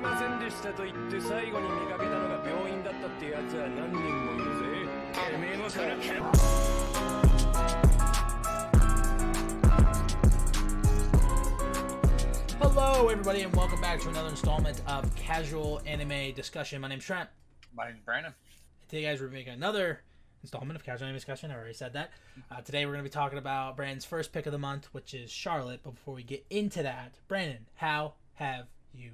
りませんでしたと言って最後に見かけたのが病院だったってやつは何人もいるぜてめえもからけ Hello, everybody, and welcome back to another installment of Casual Anime Discussion. My name's Trent. My name's Brandon. Today, guys, we're making another installment of Casual Anime Discussion. I already said that. Uh, today, we're going to be talking about Brandon's first pick of the month, which is Charlotte. But before we get into that, Brandon, how have you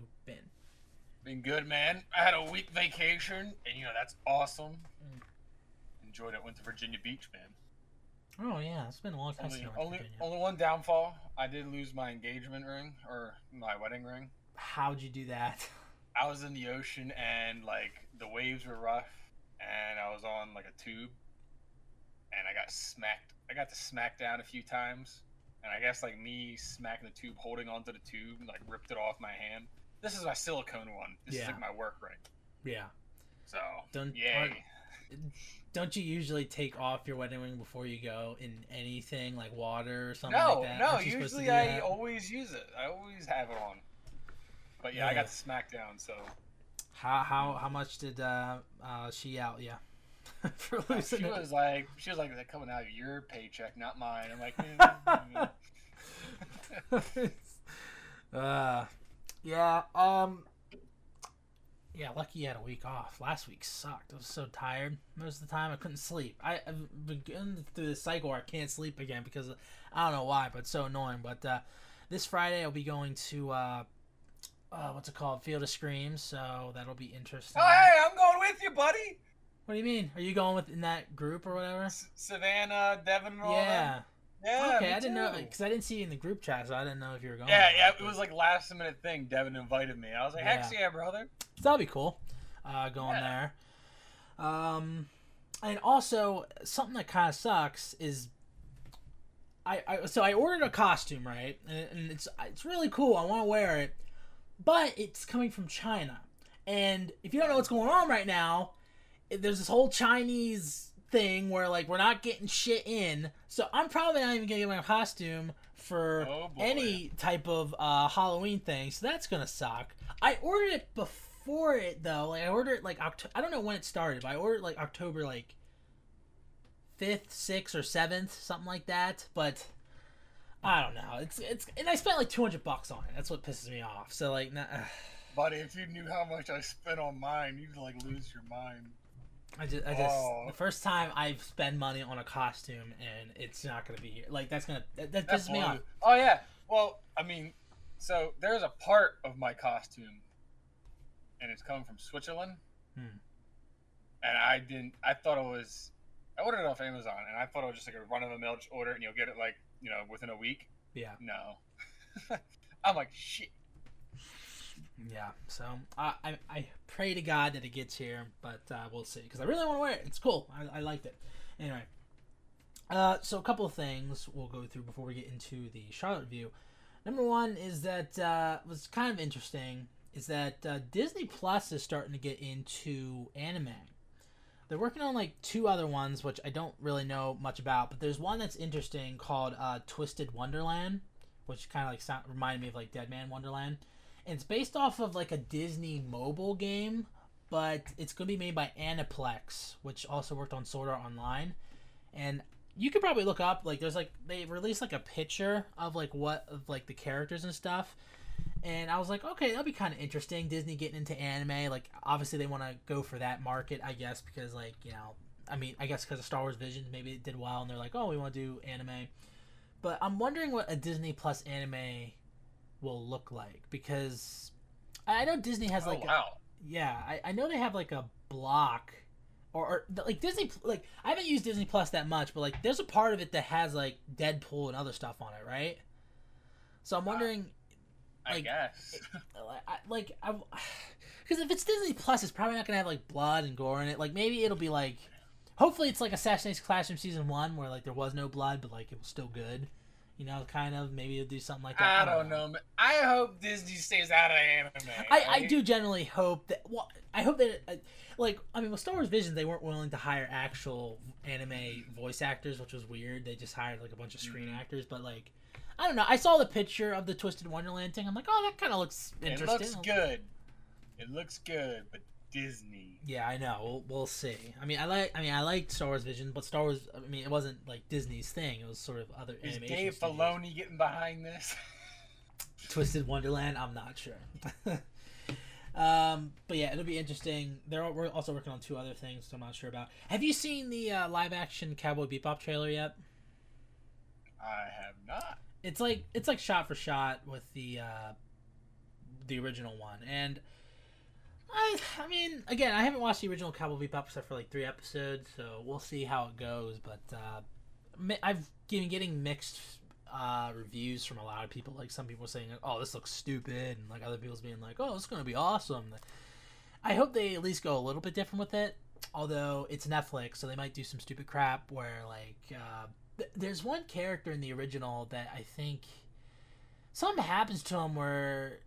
been? Good, man. I had a week vacation, and you know that's awesome. Mm. Enjoyed it. Went to Virginia Beach, man. Oh yeah, it's been a long time Only, since I went to only, only one downfall. I did lose my engagement ring or my wedding ring. How'd you do that? I was in the ocean, and like the waves were rough, and I was on like a tube, and I got smacked. I got to smack down a few times, and I guess like me smacking the tube, holding onto the tube, like ripped it off my hand. This is my silicone one. This is like my work ring. Yeah. So Don't- yay. Don't you usually take off your wedding ring before you go in anything like water or something No, like that? no. Aren't supposed to Usually, I that? always use it. I always have it on. But yeah, I got the smackdown. So How how how much did uh, uh she out? Yeah, for Uh, losing she it. was like, she was like, "That coming out of your paycheck, not mine." I'm like, mm, mm. uh, yeah. Um. Yeah, lucky you had a week off. Last week sucked. I was so tired most of the time. I couldn't sleep. I, I've been going through this cycle where I can't sleep again because of, I don't know why, but it's so annoying. But uh, this Friday I'll be going to uh, uh, what's it called, Field of Screams. So that'll be interesting. oh, hey, I'm going with you, buddy. What do you mean? Are you going with in that group or whatever? S- Savannah, Devin, Yeah. Yeah. okay, I didn't know because I didn't see you in the group chat, so I didn't know if you were going. Yeah, yeah. It was like last minute thing. Devin invited me. I was like, heck yeah, brother. So that'll be cool. Uh, going Yeah. there. Um, and also something that kind of sucks is. I, I so I ordered a costume right, and, and it's it's really cool. I want to wear it, but it's coming from China, and if you don't know what's going on right now, there's this whole Chinese thing where like we're not getting shit in. So I'm probably not even gonna get my costume for Oh, any type of uh, Halloween thing. So that's gonna suck. I ordered it before it though. Like I ordered it like October. I don't know when it started, but I ordered like October like fifth, sixth, or seventh, something like that. But I don't know. It's it's and I spent like two hundred bucks on it. That's what pisses me off. So like, nah, Buddy, if you knew how much I spent on mine, you'd like lose your mind. I just, I just, Oh. the first time I've spent money on a costume and it's not gonna be here. Like that's gonna that, that pisses me off. Oh yeah. Well, I mean, so there's a part of my costume, and it's coming from Switzerland. Hmm. And I didn't. I thought it was. I ordered it off Amazon, and I thought it was just like a run of the mill order, and you'll get it like you know within a week. Yeah, No. I'm like shit. Yeah. So I, I, pray to God that it gets here, but uh, we'll see because I really want to wear it. It's cool. I, I liked it. Anyway, uh, so a couple of things we'll go through before we get into the Charlotte review. Number one is that uh, was kind of interesting is that uh, Disney Plus is starting to get into anime. They're working on like two other ones, which I don't really know much about, but there's one that's interesting called uh, Twisted Wonderland, which kind of like sound, reminded me of like Dead Man Wonderland. It's based off of like a Disney mobile game, but it's going to be made by Aniplex, which also worked on Sword Art Online. And you could probably look up like there's like they released like a picture of like what of like the characters and stuff. And i was like okay that'll be kind of interesting disney getting into anime. Like obviously they want to go for that market i guess because like you know i mean i guess because of star wars visions maybe it did well and they're like oh we want to do anime. But i'm wondering what a disney plus anime will look like because i I know disney has oh, like oh a- yeah, I, I know they have like a block, or, or like Disney. Like I haven't used Disney Plus that much, but like there's a part of it that has like Deadpool and other stuff on it, right? So I'm uh, wondering, I like, guess. like, I, like, I, because if it's Disney Plus, it's probably not gonna have like blood and gore in it. Like maybe it'll be like, hopefully it's like Assassin's Classroom season one where like there was no blood, but like it was still good. You know, kind of. Maybe it'll do something like that. I don't know. man. I hope Disney stays out of anime. I, I do generally hope that. Well, I hope that, uh, like, I mean, with Star Wars Vision, they weren't willing to hire actual anime voice actors, which was weird. They just hired like a bunch of screen Mhm. actors. But like, I don't know. I saw the picture of the Twisted Wonderland thing. I'm like, oh, that kind of looks interesting. It looks good. It looks good, but Disney. Yeah, I know. We'll, we'll see. I mean, I like. I mean, I liked Star Wars Vision, but Star Wars. I mean, it wasn't like Disney's thing. It was sort of other Is animation. Dave studios. Filoni getting behind this? Twisted Wonderland. I'm not sure. um, but yeah, it'll be interesting. They're al- we're also working on two other things, so I'm not sure about. Have you seen the uh, live action Cowboy Bebop trailer yet? I have not. It's like it's like shot for shot with the uh, the original one, and I I mean, again, I haven't watched the original Cowboy Bebop except for like three episodes, so we'll see how it goes. But uh, I've been getting mixed uh, reviews from a lot of people. Like some people saying, "Oh, this looks stupid," and like other people's being like, "Oh, it's gonna be awesome." I hope they at least go a little bit different with it. Although it's Netflix, so they might do some stupid crap where like uh, th- there's one character in the original that I think something happens to him where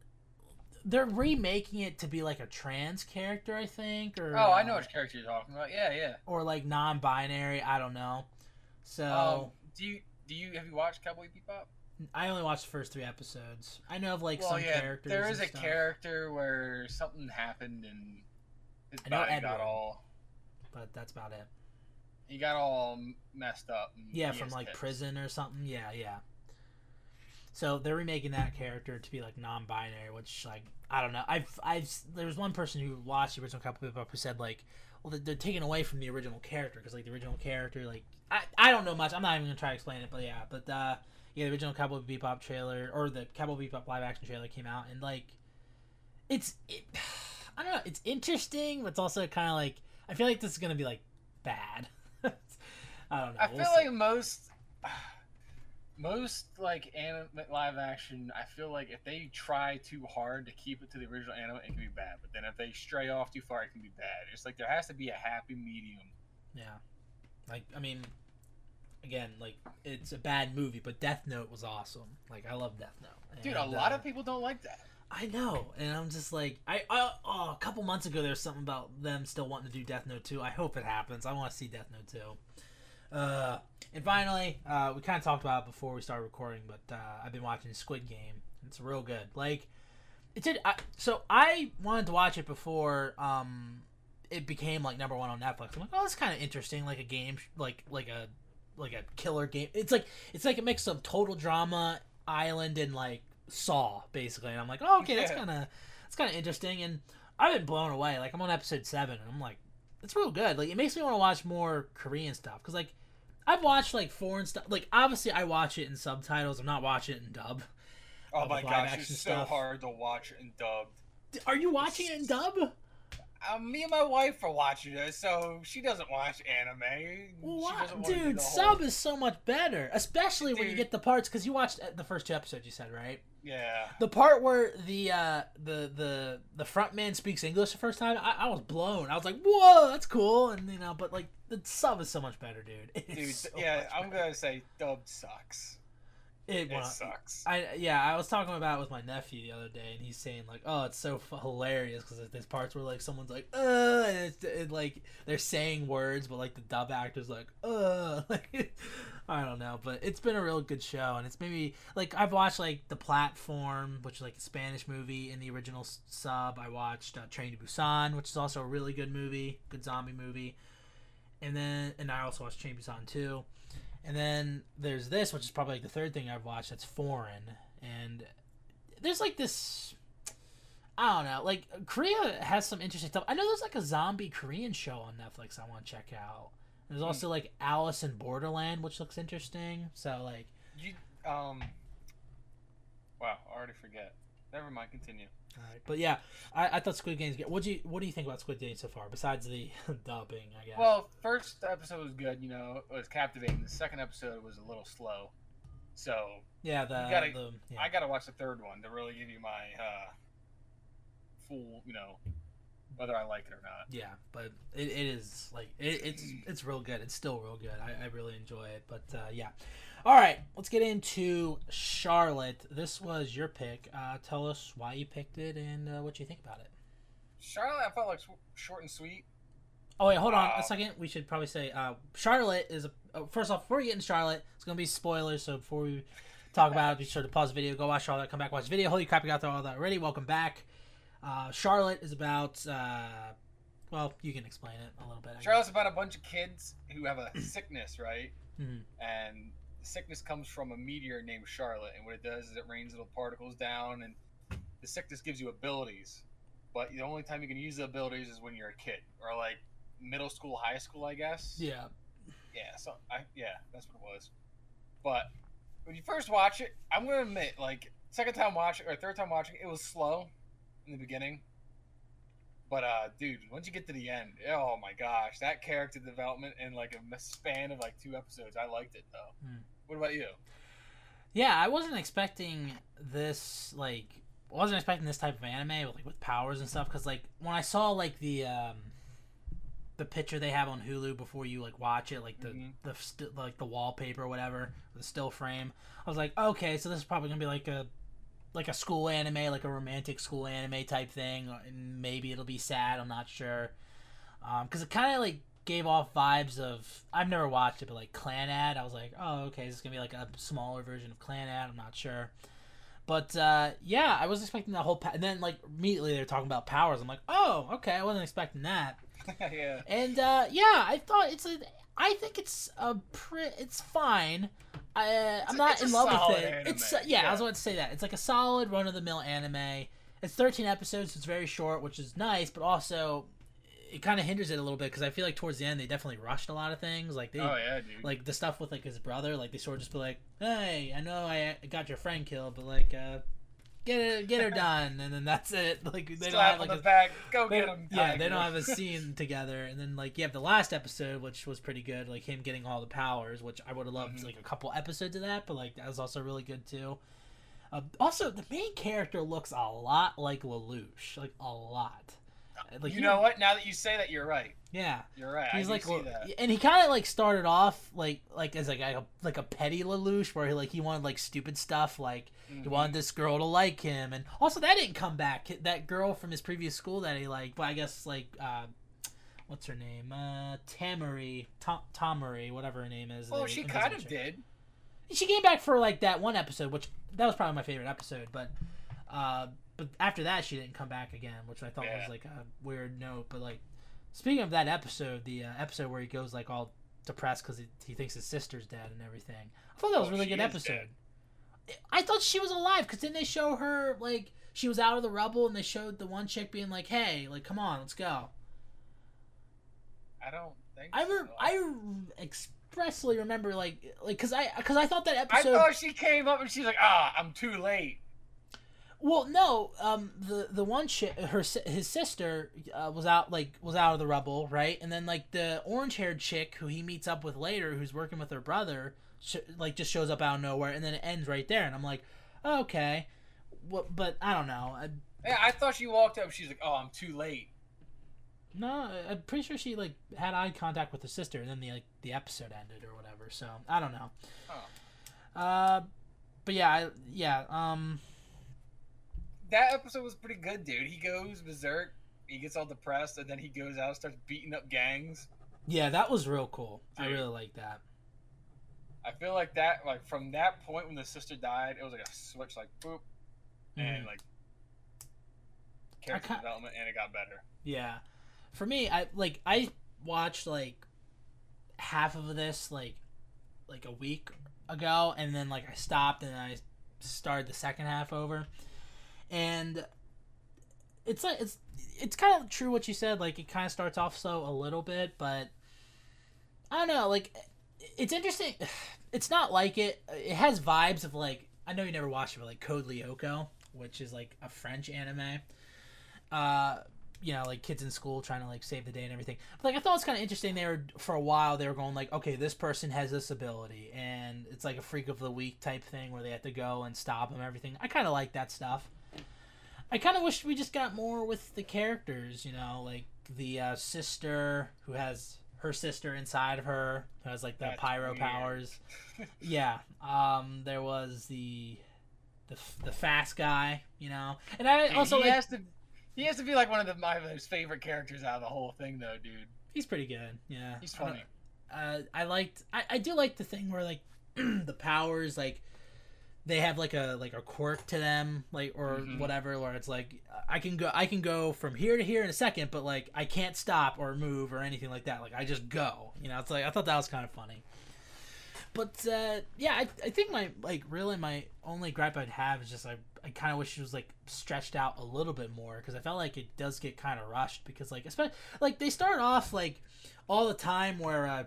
they're remaking it to be like a trans character, I think, or Oh, I know uh, which character you're talking about. Yeah, yeah. or like non-binary. I don't know. So Um, do you do you have you watched Cowboy Bebop? I only watched the first three episodes. I know of like well, some yeah. characters. There is a stuff. character where something happened and his I know body Edward. got all but that's about it. he got all messed up. and Yeah, from like tics. prison or something. Yeah, yeah. So they're remaking that character to be like non-binary, which like I don't know. I've I've there was one person who watched the original Cowboy Bebop who said like, well, they're, they're taking away from the original character because like the original character like I I don't know much. I'm not even gonna try to explain it, but yeah, but uh yeah, the original Cowboy Bebop trailer or the Cowboy Bebop live action trailer came out and like it's it, I don't know. It's interesting, but it's also kind of like I feel like this is gonna be like bad. I don't know. I We'll feel see. like most most like anime live action. I feel like if they try too hard to keep it to the original anime, it can be bad. But then if they stray off too far, it can be bad. It's like there has to be a happy medium. Yeah. Like I mean again, like it's a bad movie, but Death Note was awesome. Like I love Death Note. Dude, And, a lot uh, of people don't like that. I know, and I'm just like I, I oh, a couple months ago there's something about them still wanting to do Death Note 2. I hope it happens. I want to see Death Note 2. Uh and finally, uh we kind of talked about it before we started recording, but uh I've been watching Squid Game. It's real good. Like it did I, so I wanted to watch it before um it became like number one on Netflix. I'm like, oh, that's kind of interesting, like a game, like like a like a killer game. It's like it's like a mix of total drama, Island, and like Saw, basically. And I'm like, oh, okay, that's kind of that's kind of interesting. And I've been blown away. Like I'm on episode seven, and I'm like, it's real good. Like it makes me want to watch more Korean stuff because like I've watched like foreign stuff. Like obviously I watch it in subtitles. I'm not watching it in dub. Oh my gosh, it's stuff. so hard to watch it in dub. Are you watching it in dub? Uh, me and my wife are watching it, so she doesn't watch anime. Well, She why- doesn't wanna do dude, the whole- sub is so much better, especially when you get the parts because you watched uh, the first two episodes. You said right. Yeah. The part where the uh, the the the front man speaks English the first time, I, I was blown. I was like, "Whoa, that's cool!" And you know, but like the sub is so much better, dude. Dude, so yeah, I'm better. gonna say dub sucks. It, It well, sucks. I yeah, I was talking about it with my nephew the other day, and he's saying like, "Oh, it's so f- hilarious because there's parts where like someone's like, uh, and it's it, like they're saying words, but like the dub actor's like, uh, like I don't know, but it's been a real good show, and it's maybe like I've watched like the platform, which is like a Spanish movie in the original sub. I watched uh, Train to Busan, which is also a really good movie, good zombie movie, and then and I also watched to Busan too. And then there's this, which is probably like the third thing I've watched that's foreign. And there's like this I don't know, like Korea has some interesting stuff. I know there's like a zombie Korean show on Netflix I want to check out. There's also like Alice in Borderland, which looks interesting. So like You um. Wow, I already forget. Never mind. Continue. Alright. But yeah, I, I thought Squid Game's good. What do you what do you think about Squid Game so far, besides the dubbing, I guess? Well, first episode was good. You know, it was captivating. The second episode was a little slow. So yeah, the, gotta- the yeah. I gotta watch the third one to really give you my uh, full, you know, whether I like it or not. Yeah, but it, it is like it, it's it's real good. It's still real good. I, I really enjoy it. But uh, yeah, all right. Let's get into Charlotte. This was your pick. Uh, tell us why you picked it and uh, what you think about it. Charlotte, I felt like short and sweet. Oh wait, hold on Wow. a second. We should probably say uh, Charlotte is a. Uh, first off, before we get into Charlotte, it's gonna be spoilers. So before we talk about it, be sure to pause the video, go watch Charlotte, come back, watch the video. Holy crap, you got through all that already. Welcome back. Uh, Charlotte is about. Uh, well, you can explain it a little bit. Charlotte's about a bunch of kids who have a sickness, right? Mhm. And the sickness comes from a meteor named Charlotte, and what it does is it rains little particles down, and the sickness gives you abilities. But the only time you can use the abilities is when you're a kid, or like middle school, high school, I guess. Yeah. Yeah, so I yeah, that's what it was. But when you first watch it, I'm gonna admit, like second time watching or third time watching, it was slow in the beginning. But uh, dude, once you get to the end, oh my gosh, that character development in like a span of like two episodes, I liked it though. Hmm. What about you? Yeah, I wasn't expecting this like I wasn't expecting this type of anime with like with powers and stuff because like when I saw like the um the picture they have on Hulu before you like watch it like the Mhm. the st- like the wallpaper or whatever the still frame I was like okay so this is probably gonna be like a like a school anime like a romantic school anime type thing and maybe it'll be sad I'm not sure because it kind of like gave off vibes of I've never watched it, but like Clannad. I was like, oh, okay, this is gonna be like a smaller version of Clannad. I'm not sure, but uh, yeah, I was expecting that whole. Pa- and then like immediately they're talking about powers. I'm like, oh, okay, I wasn't expecting that. yeah. And uh, yeah, I thought it's a. I think it's a pre. It's fine. I, I'm a- not in love with it. anime, It's uh, yeah, I was yeah. about to say that. It's like a solid run of the mill anime. It's 13 episodes. It's very short, which is nice, but also it kind of hinders it a little bit because I feel like towards the end they definitely rushed a lot of things. Like they, Oh yeah, dude. like the stuff with like his brother, like they sort of just be like, "Hey, I know I got your friend killed, but like, uh, get it, get her done," and then that's it. Like they don't Slap have on like the a back. Go they- get him. yeah, they don't have a scene together, and then like you have the last episode, which was pretty good, like him getting all the powers, which I would have loved Mhm. like a couple episodes of that, but like that was also really good too. Uh, also, the main character looks a lot like Lelouch, like a lot. Like you he- know what? Now that you say that, you're right. Yeah, You're right. he's I like, do see that. and he kind of like started off like like as like a like a petty Lelouch, where he like he wanted like stupid stuff, like he Mhm. wanted this girl to like him, and also that didn't come back. That girl from his previous school that he liked, but I guess like uh, what's her name? Uh, Tamari, Tom, Tomari, whatever her name is. Well, she kind of did. She came back for like that one episode, which that was probably my favorite episode, but. Uh, but after that, she didn't come back again, which I thought Yeah. was like a weird note. But like, speaking of that episode, the uh, episode where he goes like all depressed because he, he thinks his sister's dead and everything, I thought that was a Oh, really good is episode. I thought she was alive because didn't they show her like she was out of the rubble and they showed the one chick being like, "Hey, like, come on, let's go." I don't think. I re- so. I re- expressly remember like like because I because I thought that episode. I thought she came up and she's like, "Ah, I'm too late." Well, no, um, the the one chick, her his sister uh, was out like was out of the rubble, right? And then like the orange haired chick who he meets up with later, who's working with her brother, sh- like just shows up out of nowhere, and then it ends right there. And I'm like, oh, okay, what? But I don't know. I, Yeah, I thought she walked up. She's like, "Oh, I'm too late." no, I'm pretty sure she like had eye contact with her sister, and then the like the episode ended or whatever. So I don't know. Oh. Uh, but yeah, I, yeah. Um, That episode was pretty good, dude. He goes berserk. He gets all depressed, and then he goes out and starts beating up gangs. yeah, that was real cool. I really like that. I feel like that, like from that point when the sister died, it was like a switch, like boop, and Mhm. like character ca- development, and it got better. Yeah. For me, I like I watched like half of this like like a week ago and then like I stopped and I started the second half over. And it's like it's it's kind of true what you said like it kind of starts off slow a little bit, but I don't know, like it's interesting. It's not like it it has vibes of like I know you never watched it, but like Code Lyoko, which is like a French anime. Uh you know, like kids in school trying to like save the day and everything. But like I thought it was kind of interesting. They were for a while they were going like, okay, this person has this ability, and it's like a freak of the week type thing where they have to go and stop them. Everything. I kind of like that stuff. I kind of wish we just got more with the characters. You know, like the uh, sister who has her sister inside of her who has like the That's pyro weird. powers. yeah. Um. There was the the the fast guy. You know, and I Dude, also he like, has to, he has to be like one of the, my most favorite characters out of the whole thing, though, dude. He's pretty good. Yeah, He's I funny. Uh, I liked. I, I do like the thing where like the powers like they have like a like a quirk to them like or Mhm. whatever where it's like i can go i can go from here to here in a second but like i can't stop or move or anything like that. Like i just go you know? It's like i thought that was kind of funny. But uh yeah i, I think my like really my only gripe i'd have is just i, I kind of wish it was like stretched out a little bit more because i felt like it does get kind of rushed because like especially like they start off like all the time where uh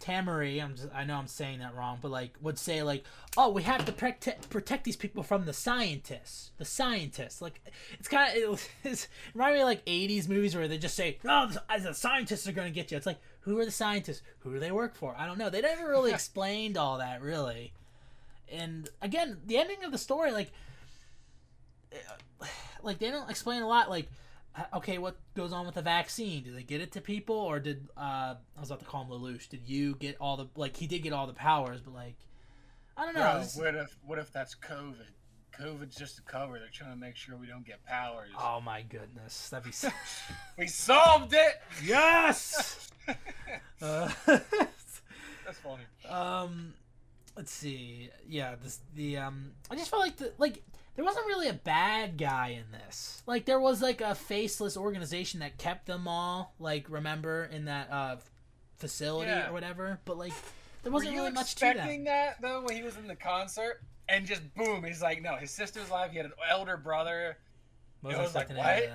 Tamari, I'm just, I know I'm saying that wrong, but like would say like, "Oh, we have to protect protect these people from the scientists." The scientists, like it's kind of it, it's remind me of like '80s movies where they just say, "No, the, the scientists are going to get you." It's like, who are the scientists? Who do they work for? I don't know. They never really explained all that really. And again, the ending of the story, like, eh, like they don't explain a lot. Like, okay, what goes on with the vaccine? Did they get it to people, or did uh, I was about to call him Lelouch? Did you get all the like he did get all the powers, but like I don't know. Bro, this- what if what if that's COVID? COVID's just a cover. They're trying to make sure we don't get powers. oh my goodness, that'd be so- We solved it. yes. Uh, That's funny. um, let's see. Yeah, this the um. I just felt like the like there wasn't really a bad guy in this. Like there was like a faceless organization that kept them all. Like remember in that uh facility Yeah. or whatever. But like there wasn't really much to them. expecting that though when he was in the concert? And just boom, he's like, no, his sister's alive. He had an elder brother. It was like, what?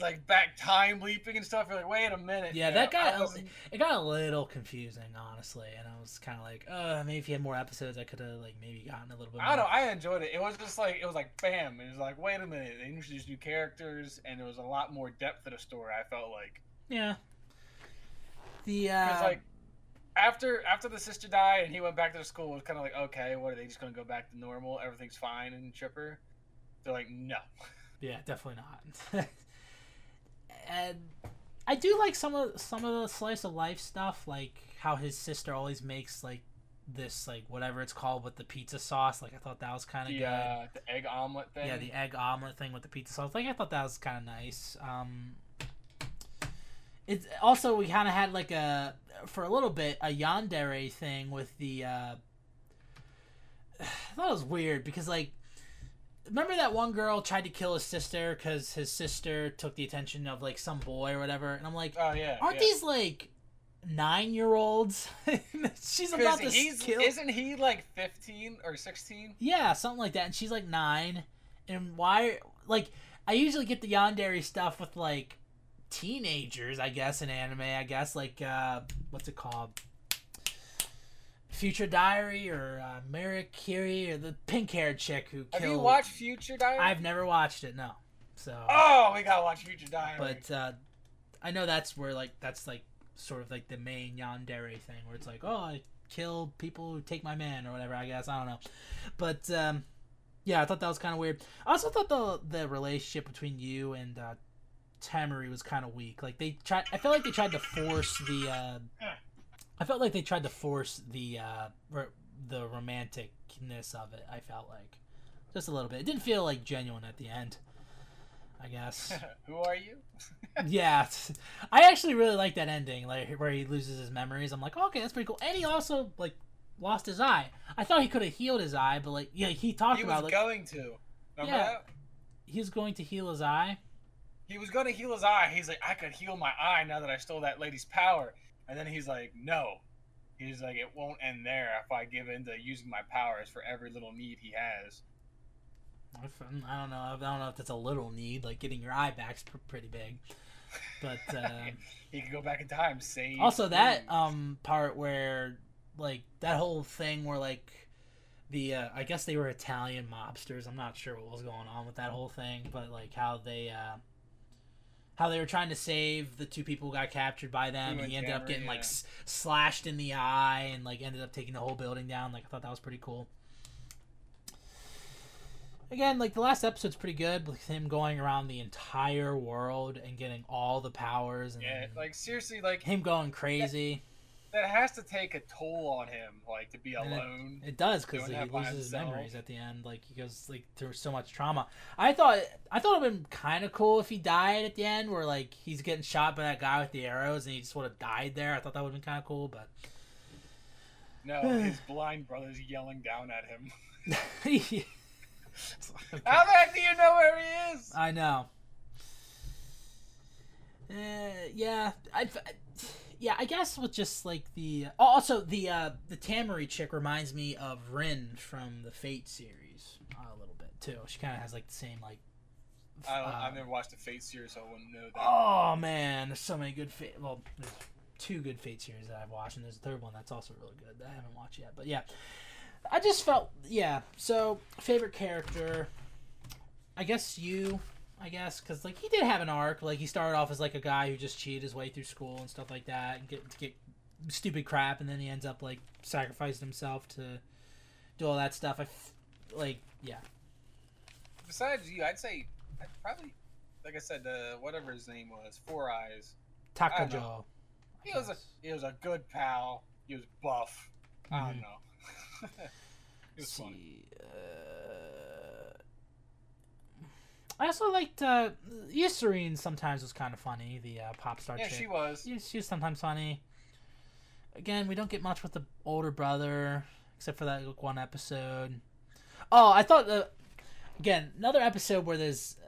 Like back time leaping and stuff. You're like, wait a minute. Yeah, that I got wasn't- it got a little confusing, honestly, and I was kind of like, uh, maybe if you had more episodes, I could have like maybe gotten a little bit. I don't know. I enjoyed it. It was just like it was like bam. It was like wait a minute. They introduced new characters, and there was a lot more depth to the story. I felt like Yeah. The uh, like after after the sister died and he went back to the school, it was kind of like okay, what are they just gonna go back to normal? Everything's fine and Chipper. They're like no. yeah, definitely not. and I do like some of some of the slice of life stuff, like how his sister always makes like this like whatever it's called with the pizza sauce. Like I thought that was kind of good. uh, the egg omelet thing. Yeah, the egg omelet thing with the pizza sauce. Like I thought that was kind of nice. Um, it's also we kind of had like a for a little bit a yandere thing with the. Uh, I thought it was weird because like. Remember that one girl tried to kill his sister because his sister took the attention of like some boy or whatever, and I'm like, Oh yeah. aren't yeah. these like nine year olds? She's about to he's, kill. Isn't he like fifteen or sixteen? Yeah, something like that. And she's like nine. And why? Like, I usually get the yandere stuff with like teenagers, I guess, in anime. I guess like uh, what's it called? Future Diary or uh, Mirakiri or the pink-haired chick who Have you watched Future Diary? I've never watched it. No. So. Oh, we gotta watch Future Diary. But uh, I know that's where like that's like sort of like the main yandere thing where it's like oh I kill people who take my man or whatever I guess I don't know, but um, yeah I thought that was kind of weird. I also thought the the relationship between you and uh, Tamari was kind of weak. Like they tried, I felt like they tried to force the. Uh, I felt like they tried to force the uh, ro- the romanticness of it. I felt like just a little bit. It didn't feel like genuine at the end. I guess. Who are you? yeah, I actually really like that ending, like where he loses his memories. I'm like, okay, that's pretty cool. And he also like lost his eye. I thought he could have healed his eye, but like, yeah, he talked He about was like going to. Remember Yeah. that? he was going to heal his eye. He was going to heal his eye. He's like, I could heal my eye now that I stole that lady's power. And then he's like, no. He's like, it won't end there if I give in to using my powers for every little need he has. If- I don't know. I don't know if that's a little need. Like getting your eye back's pr- pretty big. But uh, He could go back in time, save. also that um part where like that whole thing where like the uh, I guess they were Italian mobsters. I'm not sure what was going on with that whole thing, but like how they uh how they were trying to save the two people who got captured by them. And he ended up Camry, getting like s- slashed in the eye and like ended up taking the whole building down. Like I thought that was pretty cool. Again, like the last episode's pretty good with him going around the entire world and getting all the powers and Yeah, like seriously, like him going crazy. that has to take a toll on him, like to be And alone. It does because he loses his memories at the end. Like he goes like through so much trauma. I thought I thought it'd been kind of cool if he died at the end, where like he's getting shot by that guy with the arrows and he just would have died there. I thought that would have been kind of cool, but No, his blind brother's yelling down at him. Okay. How the heck do you know where he is? I know. Uh, yeah, I, yeah, I guess with just like the oh, also the uh the Tamari chick reminds me of Rin from the Fate series uh, a little bit too. She kind of has like the same like. I don't, uh, I've never watched the Fate series, so I wouldn't know that. Oh man, there's so many good Fate. Well, there's two good Fate series that I've watched, and there's a third one that's also really good that I haven't watched yet. But yeah, I just felt yeah. So favorite character, I guess you. I guess because like he did have an arc. Like he started off as like a guy who just cheated his way through school and stuff like that, and get get stupid crap, and then he ends up like sacrificing himself to do all that stuff. I f- like yeah. Besides you, I'd say I'd probably, like I said, uh, whatever his name was, Four Eyes. Takajo. He was a he was a good pal. He was buff. I Mhm. don't know. he was funny. see. Uh, I also liked uh, Yusarin. Sometimes was kind of funny. The uh, pop star Yeah, chick. she was. Yeah, she was sometimes funny. Again, we don't get much with the older brother, except for that like, one episode. Oh, I thought the again another episode where there's. Uh,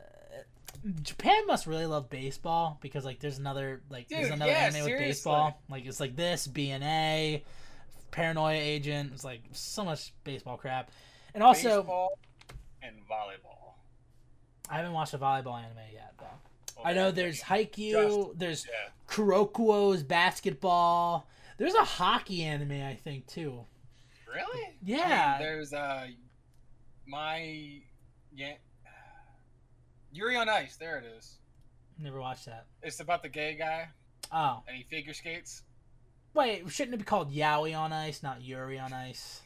Japan must really love baseball because like there's another like there's another yeah, anime with baseball like it's like this BNA, Paranoia Agent. It's like so much baseball crap, and also Baseball and volleyball. I haven't watched a volleyball anime yet though. Oh, I know there's Just- Haikyuu, there's Yeah. Kuroko's basketball. There's a hockey anime, I think, too. Really? I Yeah. mean, there's uh, my yeah. Yuri on Ice. There it is. Never watched that. It's about the gay guy Oh, and he figure skates. wait, shouldn't it be called Yaoi on Ice, not Yuri on Ice?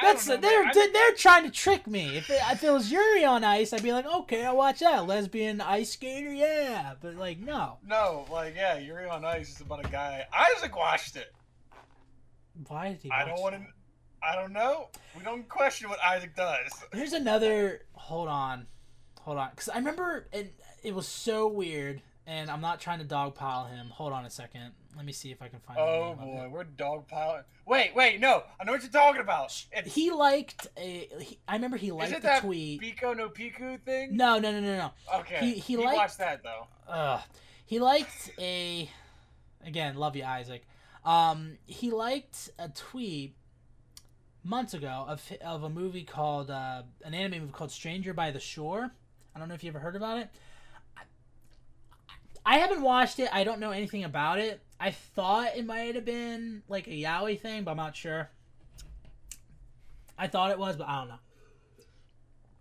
That's know, they're. I- they're trying to trick me. If it, if it was Yuri on Ice, I'd be like, okay, I'll watch that. Lesbian ice skater, yeah. But like, no. No, like yeah, Yuri on Ice is about a guy. Isaac watched it. Why did he? I don't want to. I don't know. We don't question what Isaac does. Here's another. Hold on, hold on, because I remember it. It was so weird, and I'm not trying to dogpile him. Hold on a second. Let me see if I can find. Oh boy, we're dogpiling. Wait, wait, no. I know what you're talking about. It's, He liked a. He, I remember he is liked it the that tweet. Pico no Piku thing? No, no, no, no, no. Okay. He- he liked- watched that though. Ugh. He liked a. Again, love you, Isaac. Um, he liked a tweet months ago of of a movie called uh, an anime movie called Stranger by the Shore. I don't know if you ever heard about it. I haven't watched it. I don't know anything about it. I thought it might have been like a yaoi thing, but I'm not sure. I thought it was, but I don't know.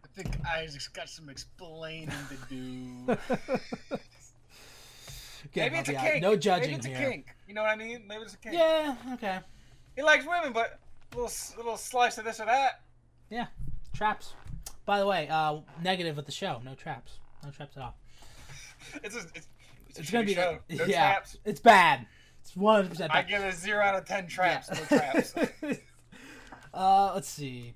I think Isaac's got some explaining to do. Again, Maybe it's a you, kink. No judging Maybe it's here. a kink. You know what I mean? Maybe it's a kink. Yeah. Okay. He likes women, but a little little slice of this or that. Yeah. Traps. By the way, uh, negative with the show. No traps. No traps at all. It's a, it's, it's, a It's gonna be show. the, No yeah. traps. It's bad. It's one hundred percent I bad. give it a zero out of ten traps. No traps. uh, let's see.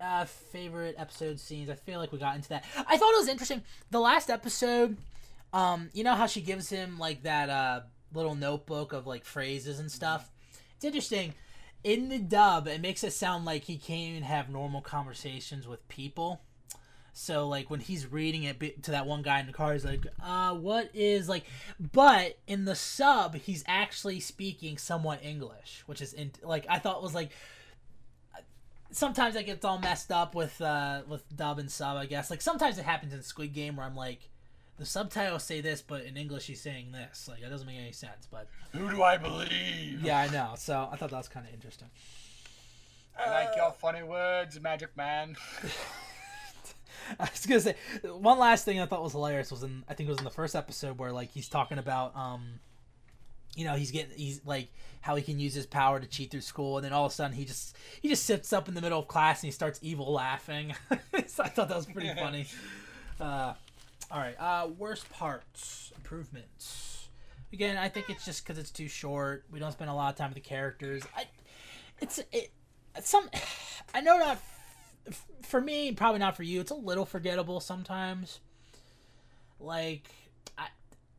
Uh, favorite episode scenes. I feel like we got into that. I thought it was interesting. The last episode, um, you know how she gives him like that uh little notebook of like phrases and stuff. It's interesting. In the dub, it makes it sound like he can't even have normal conversations with people. So like when he's reading it to that one guy in the car, he's like, "Uh, what is like?" But in the sub, he's actually speaking somewhat English, which is in, like I thought was like. Sometimes I gets all messed up with uh with dub and sub. I guess like sometimes it happens in Squid Game where I'm like, the subtitles say this, but in English he's saying this. Like that doesn't make any sense. But Who do I believe? yeah, I know. So I thought that was kind of interesting. I like your funny words, Magic Man. I was gonna say one last thing I thought was hilarious was in I think it was in the first episode where like he's talking about um you know he's getting he's like how he can use his power to cheat through school and then all of a sudden he just he just sits up in the middle of class and he starts evil laughing. So I thought that was pretty funny. Uh all right uh worst parts improvements. Again I think it's just because it's too short. We don't spend a lot of time with the characters. I it's it some I know not for me, probably not for you. It's a little forgettable sometimes. Like, I,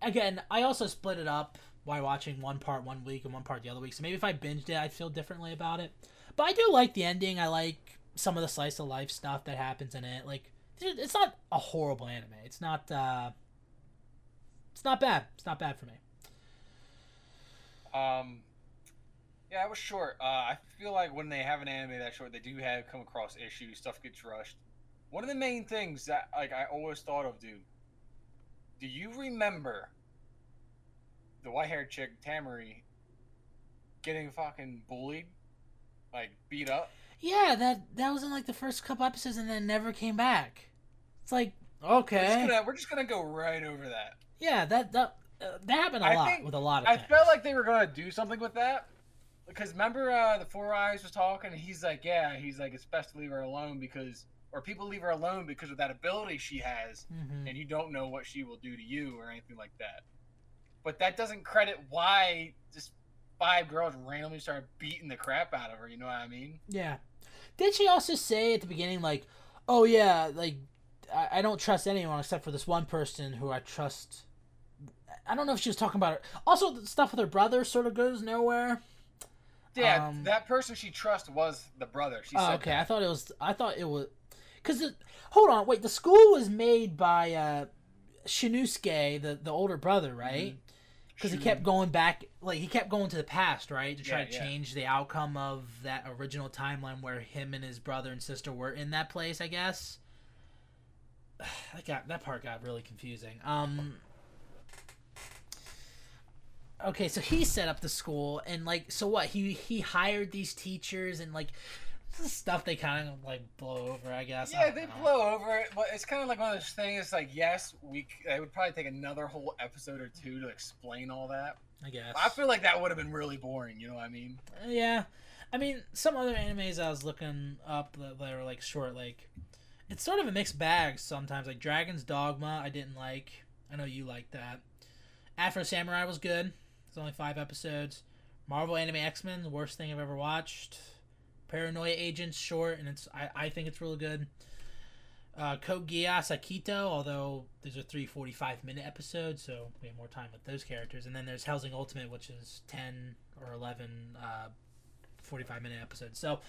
again, I also split it up by watching one part one week and one part the other week. So maybe if I binged it, I'd feel differently about it. But but I do like the ending. I like some of the slice of life stuff that happens in it. Like it's not a horrible anime. It's not. uh It's not bad. It's not bad for me. Um, yeah, it was short. Uh, I feel like when they have an anime that short, they do have come across issues. Stuff gets rushed. One of the main things that like I always thought of, dude. Do you remember the white-haired chick Tamari getting fucking bullied, like beat up? Yeah, that that was in like the first couple episodes, and then never came back. It's like We're just okay, gonna, we're just gonna go right over that. yeah, that that uh, that happened a I lot think- with a lot of I things. felt like they were gonna do something with that. Because remember uh, the Four Eyes was talking, and he's like, "Yeah, he's like, it's best to leave her alone because, or people leave her alone because of that ability she has, Mhm. and you don't know what she will do to you or anything like that." But that doesn't credit why just five girls randomly started beating the crap out of her. You know what I mean? Yeah. Did she also say at the beginning, like, oh, yeah, like, I, I don't trust anyone except for this one person who I trust? I don't know if she was talking about it. Also, the stuff with her brother sort of goes nowhere. Yeah, Um, that person she trusts was the brother. She Oh, okay. that. I thought it was. I thought it was. Because, hold on, wait. The school was made by uh, Shinusuke, the, the older brother, right? Because he Shun- kept going back, like, he kept going to the past, right? To try Yeah, to yeah. change the outcome of that original timeline where him and his brother and sister were in that place, I guess. That got that part got really confusing. Um Okay, so he set up the school and like so what? He he hired these teachers and like this is stuff they kind of like blow over, I guess. Yeah, don't they know. blow over it, but it's kind of like one of those things. It's like, yes, we. It would probably take another whole episode or two to explain all that. I guess. I feel like that would have been really boring. You know what I mean? Uh, yeah, I mean, some other animes I was looking up that, that were like short, like it's sort of a mixed bag sometimes. Like Dragon's Dogma, I didn't like. I know you like that. Afro Samurai was good. It's only five episodes. Marvel Anime X Men, the worst thing I've ever watched. Paranoia Agents, short, and it's I, I think it's real good. Uh, Code Geass Akito, although these are three 45 minute episodes, so we have more time with those characters. And then there's Hellsing Ultimate, which is 10 or 11 uh, 45 minute episodes. So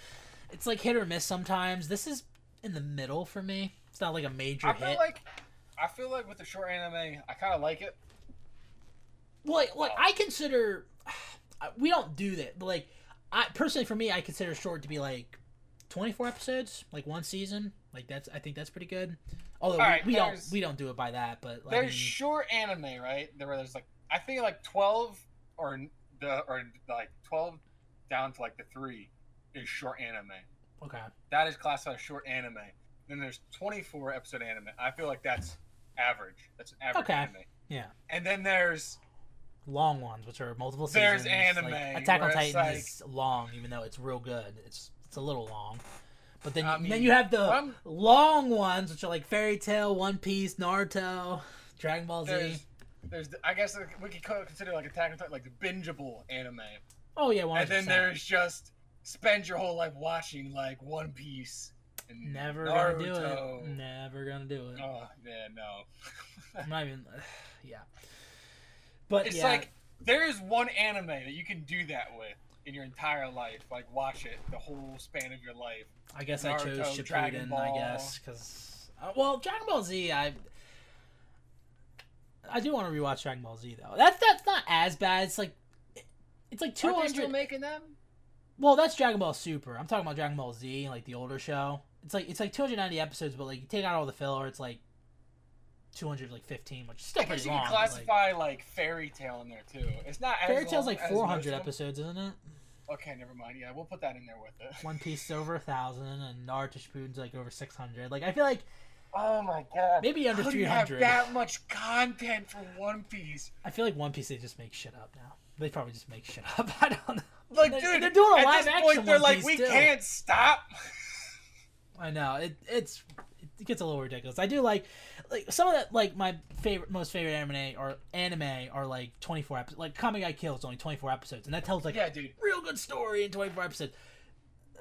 it's like hit or miss sometimes. This is in the middle for me. It's not like a major I feel hit. like, I feel like with the short anime, I kind of like it. Well, like, like I consider we don't do that, but like I personally for me, I consider short to be like twenty four episodes, like one season. Like that's I think that's pretty good. Although we, we don't we don't do it by that, but I There's mean, short anime, right? There there's like I think like twelve or the or like twelve down to like the three is short anime. okay, That is classified as short anime. Then there's 24 episode anime. I feel like that's average. That's an average Okay. anime. Yeah. And then there's long ones which are multiple seasons. There's anime, Like, Attack on Titan is long, even though it's real good. It's it's a little long. But then, I then you have the I'm- long ones, which are like Fairy Tail, One Piece, Naruto, Dragon Ball Z. there's there's I guess we could consider like Attack on Titan like the bingeable anime. Oh yeah, one And then there's just spend your whole life watching like One Piece and Never Naruto. gonna do it. Never gonna do it. Oh yeah, no. I'm not even. yeah. But it's yeah, like there is one anime that you can do that with in your entire life. Like watch it the whole span of your life. I guess I chose Dragon Shippuden. I guess because uh, well, Dragon Ball Z. I I do want to rewatch Dragon Ball Z though. That's that's not as bad. It's like it's like two hundred. Still making them? Well, that's Dragon Ball Super. I'm talking about Dragon Ball Z, like the older show. It's like it's like 290 episodes, but like you take out all the filler, it's like 215, which is still I guess pretty you long. can but, classify like, Fairy Tail in there too. It's not as Fairy Tail's long like as 400 most of them. episodes, isn't it? Okay, never mind. Yeah, we'll put that in there with it. One Piece is over a thousand, and Naruto Shippuden's like over 600. Like I feel like Oh my god. maybe under How do you have 300. that much content for One Piece? I feel like One Piece they just make shit up now. They probably just make shit up. I don't know. Like, They- dude, they're doing a at live this action point, they're One like, Piece, we too. can't stop. I know it. It's it gets a little ridiculous. I do like like some of that. Like my favorite, most favorite anime or anime are like 24 episodes. Like Kami Guy Kill is only 24 episodes, and that tells like yeah, dude. real good story in 24 episodes.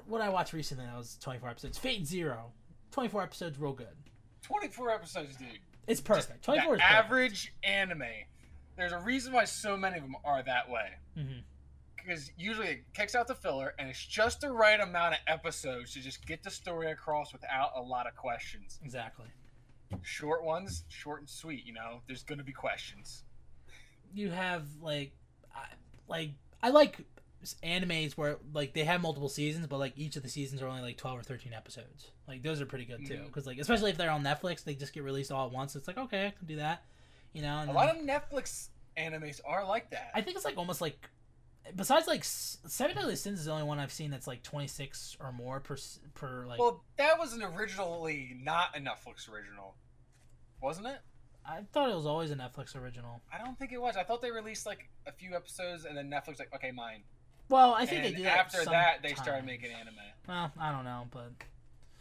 What I watched recently that was 24 episodes. Fate Zero, 24 episodes, real good. 24 episodes, dude. It's perfect. 24 the perfect. average anime. There's a reason why so many of them are that way. Mhm. Because usually it kicks out the filler, and it's just the right amount of episodes to just get the story across without a lot of questions. Exactly. Short ones, short and sweet. You know, there's gonna be questions. You have like, I, like I like animes where like they have multiple seasons, but like each of the seasons are only like twelve or thirteen episodes. Like those are pretty good too, mm-hmm. because like especially if they're on Netflix, they just get released all at once. It's like okay, I can do that. You know, and A then- lot of Netflix animes are like that. I think it's like almost like besides like Seven Deadly Sins is the only one I've seen that's like twenty six or more per per like. well, that was an originally not a Netflix original, wasn't it? I thought it was always a Netflix original. I don't think it was. I thought they released like a few episodes, and then Netflix like, okay, mine. Well, I think and they that after that, they started making anime. Well, I don't know, but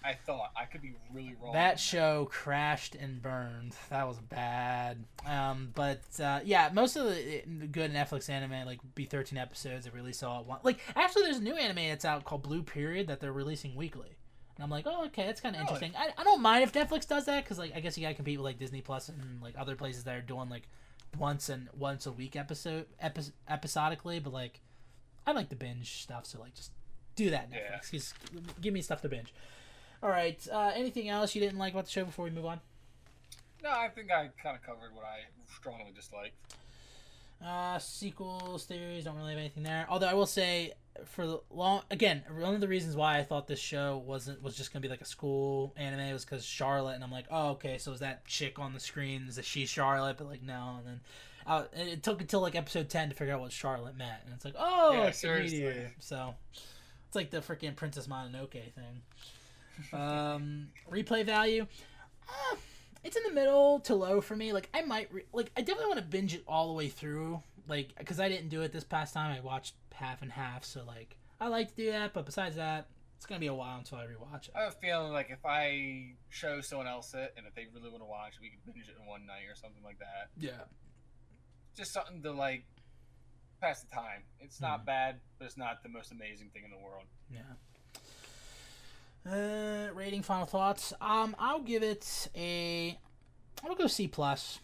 I thought I could be really wrong. that show crashed and burned. That was bad. Um, but uh, yeah, most of the good Netflix anime like be thirteen episodes. They release all at once. Like actually, there's a new anime that's out called Blue Period that they're releasing weekly. And I'm like, oh, okay, that's kind of Really? interesting. I, I don't mind if Netflix does that because, like, I guess you gotta compete with like Disney Plus and like other places that are doing like once and once a week episode epi- episodically. But like, I like the binge stuff, so like, just do that Yeah. Netflix. Just give me stuff to binge. All right. Uh, anything else you didn't like about the show before we move on? No, I think I kind of covered what I strongly disliked. Uh, sequels, theories, don't really have anything there. Although I will say, for the long, again, one of the reasons why I thought this show wasn't was just gonna be like a school anime was because Charlotte, and I'm like, oh, okay, so is that chick on the screen is that she Charlotte? But like, no, and then. Uh, it took until like episode 10 to figure out what Charlotte meant. And it's like, oh, Yeah, it's seriously. So it's like the freaking Princess Mononoke thing. Um, replay value. Uh, it's in the middle to low for me. Like I might re- like I definitely want to binge it all the way through. Like because I didn't do it this past time. I watched half and half. So like I like to do that. But besides that, it's gonna be a while until I rewatch it. I have a feeling like if I show someone else it, and if they really want to watch, we could binge it in one night or something like that. Yeah. Just something to like pass the time. It's not Mhm. bad, but it's not the most amazing thing in the world. Yeah. Uh, rating, final thoughts. Um, I'll give it a. I'll go C plus.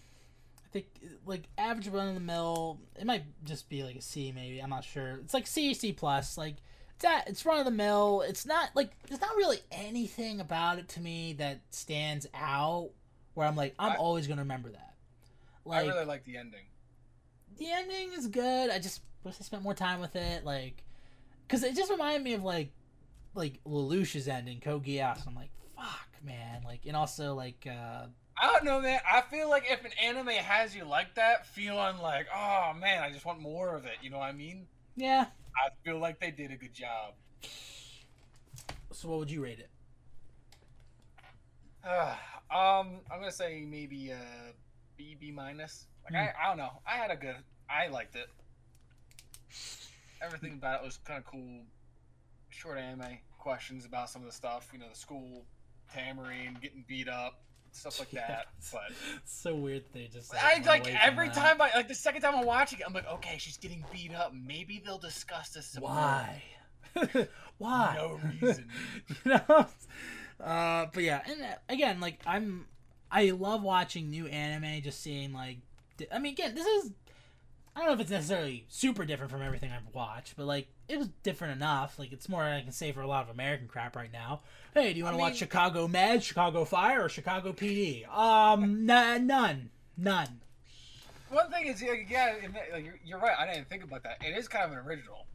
I think like average run of the mill. It might just be like a C, maybe. I'm not sure. It's like C, C plus. Like it's at, it's run of the mill. It's not like there's not really anything about it to me that stands out. Where I'm like, I'm I- always gonna remember that. I really like the ending. the ending is good. I just wish I spent more time with it, like, because it just reminded me of like, like Lelouch's ending, Code Geass. I'm like, fuck, man. Like, and also like, uh, I don't know, man. I feel like if an anime has you like that, feeling like, oh man, I just want more of it. You know what I mean? yeah. I feel like they did a good job. So what would you rate it? um, I'm gonna say maybe uh, B B minus. Like I, I don't know. I had a good. I liked it. Everything about it was kind of cool. Short anime questions about some of the stuff. You know, the school, Tamarine getting beat up, stuff like that. But so weird they just. I like away from every that. time I like the second time I'm watching it, I'm like, okay, she's getting beat up. Maybe they'll discuss this some. Why? Why? No reason. you know. Uh, but yeah, and uh, again, like I'm, I love watching new anime. Just seeing like, I mean, again, this is. I don't know if it's necessarily super different from everything I've watched, but like it was different enough. Like it's more I can say for a lot of American crap right now. Hey, do you want to I watch mean- Chicago Med, Chicago Fire, or Chicago PD? Um, n- none, none. One thing is, yeah, you're, you're right. I didn't think about that. It is kind of an original.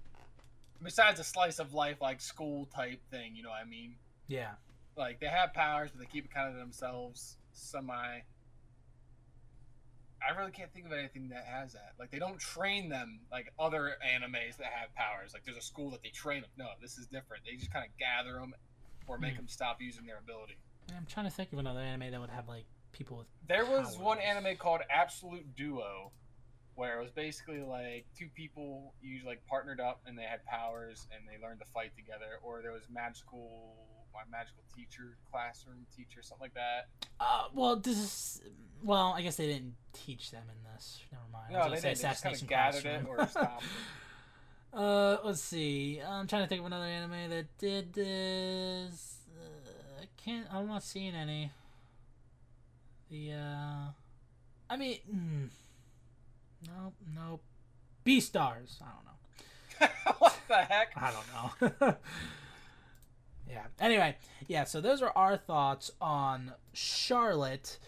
Besides a slice of life, like school type thing, you know what I mean? Yeah, Like they have powers, but they keep it kind of themselves. Semi. I really can't think of anything that has that. Like they don't train them like other animes that have powers. Like there's a school that they train them. No, this is different. They just kind of gather them or make Hmm. them stop using their ability. I'm trying to think of another anime that would have like people with. There was one anime called Absolute Duo, where it was basically like two people usually like partnered up and they had powers and they learned to fight together. Or there was magical, my magical teacher, classroom teacher, something like that. Uh, well, this is. Well, I guess they didn't teach them in this. Never mind. No, they did. say They just kind of gathered it or stopped. Uh, let's see. I'm trying to think of another anime that did this. Uh, I can't. I'm not seeing any. The uh, I mean, mm, nope, nope. Beastars. I don't know. what the heck? I don't know. yeah. Anyway, yeah. So those are our thoughts on Charlotte.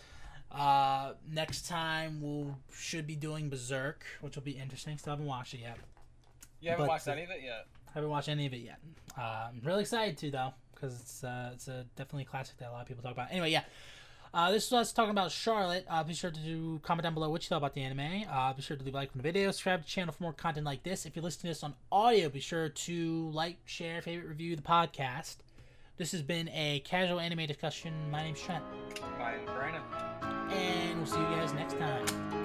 Uh, next time we'll should be doing Berserk, which will be interesting. Still haven't watched it yet. You haven't But watched any of it yet? Haven't watched any of it yet. Uh, I'm really excited to though, because it's uh, it's a definitely a classic that a lot of people talk about. Anyway, yeah. Uh, this was us talking about Charlotte. Uh, be sure to do, comment down below what you thought about the anime. Uh, be sure to leave a like on the video, subscribe to the channel for more content like this. If you're listening to this on audio, be sure to like, share, favorite, review the podcast. This has been a casual anime discussion. My name's Trent, Mine, Brandon. and we'll see you guys next time.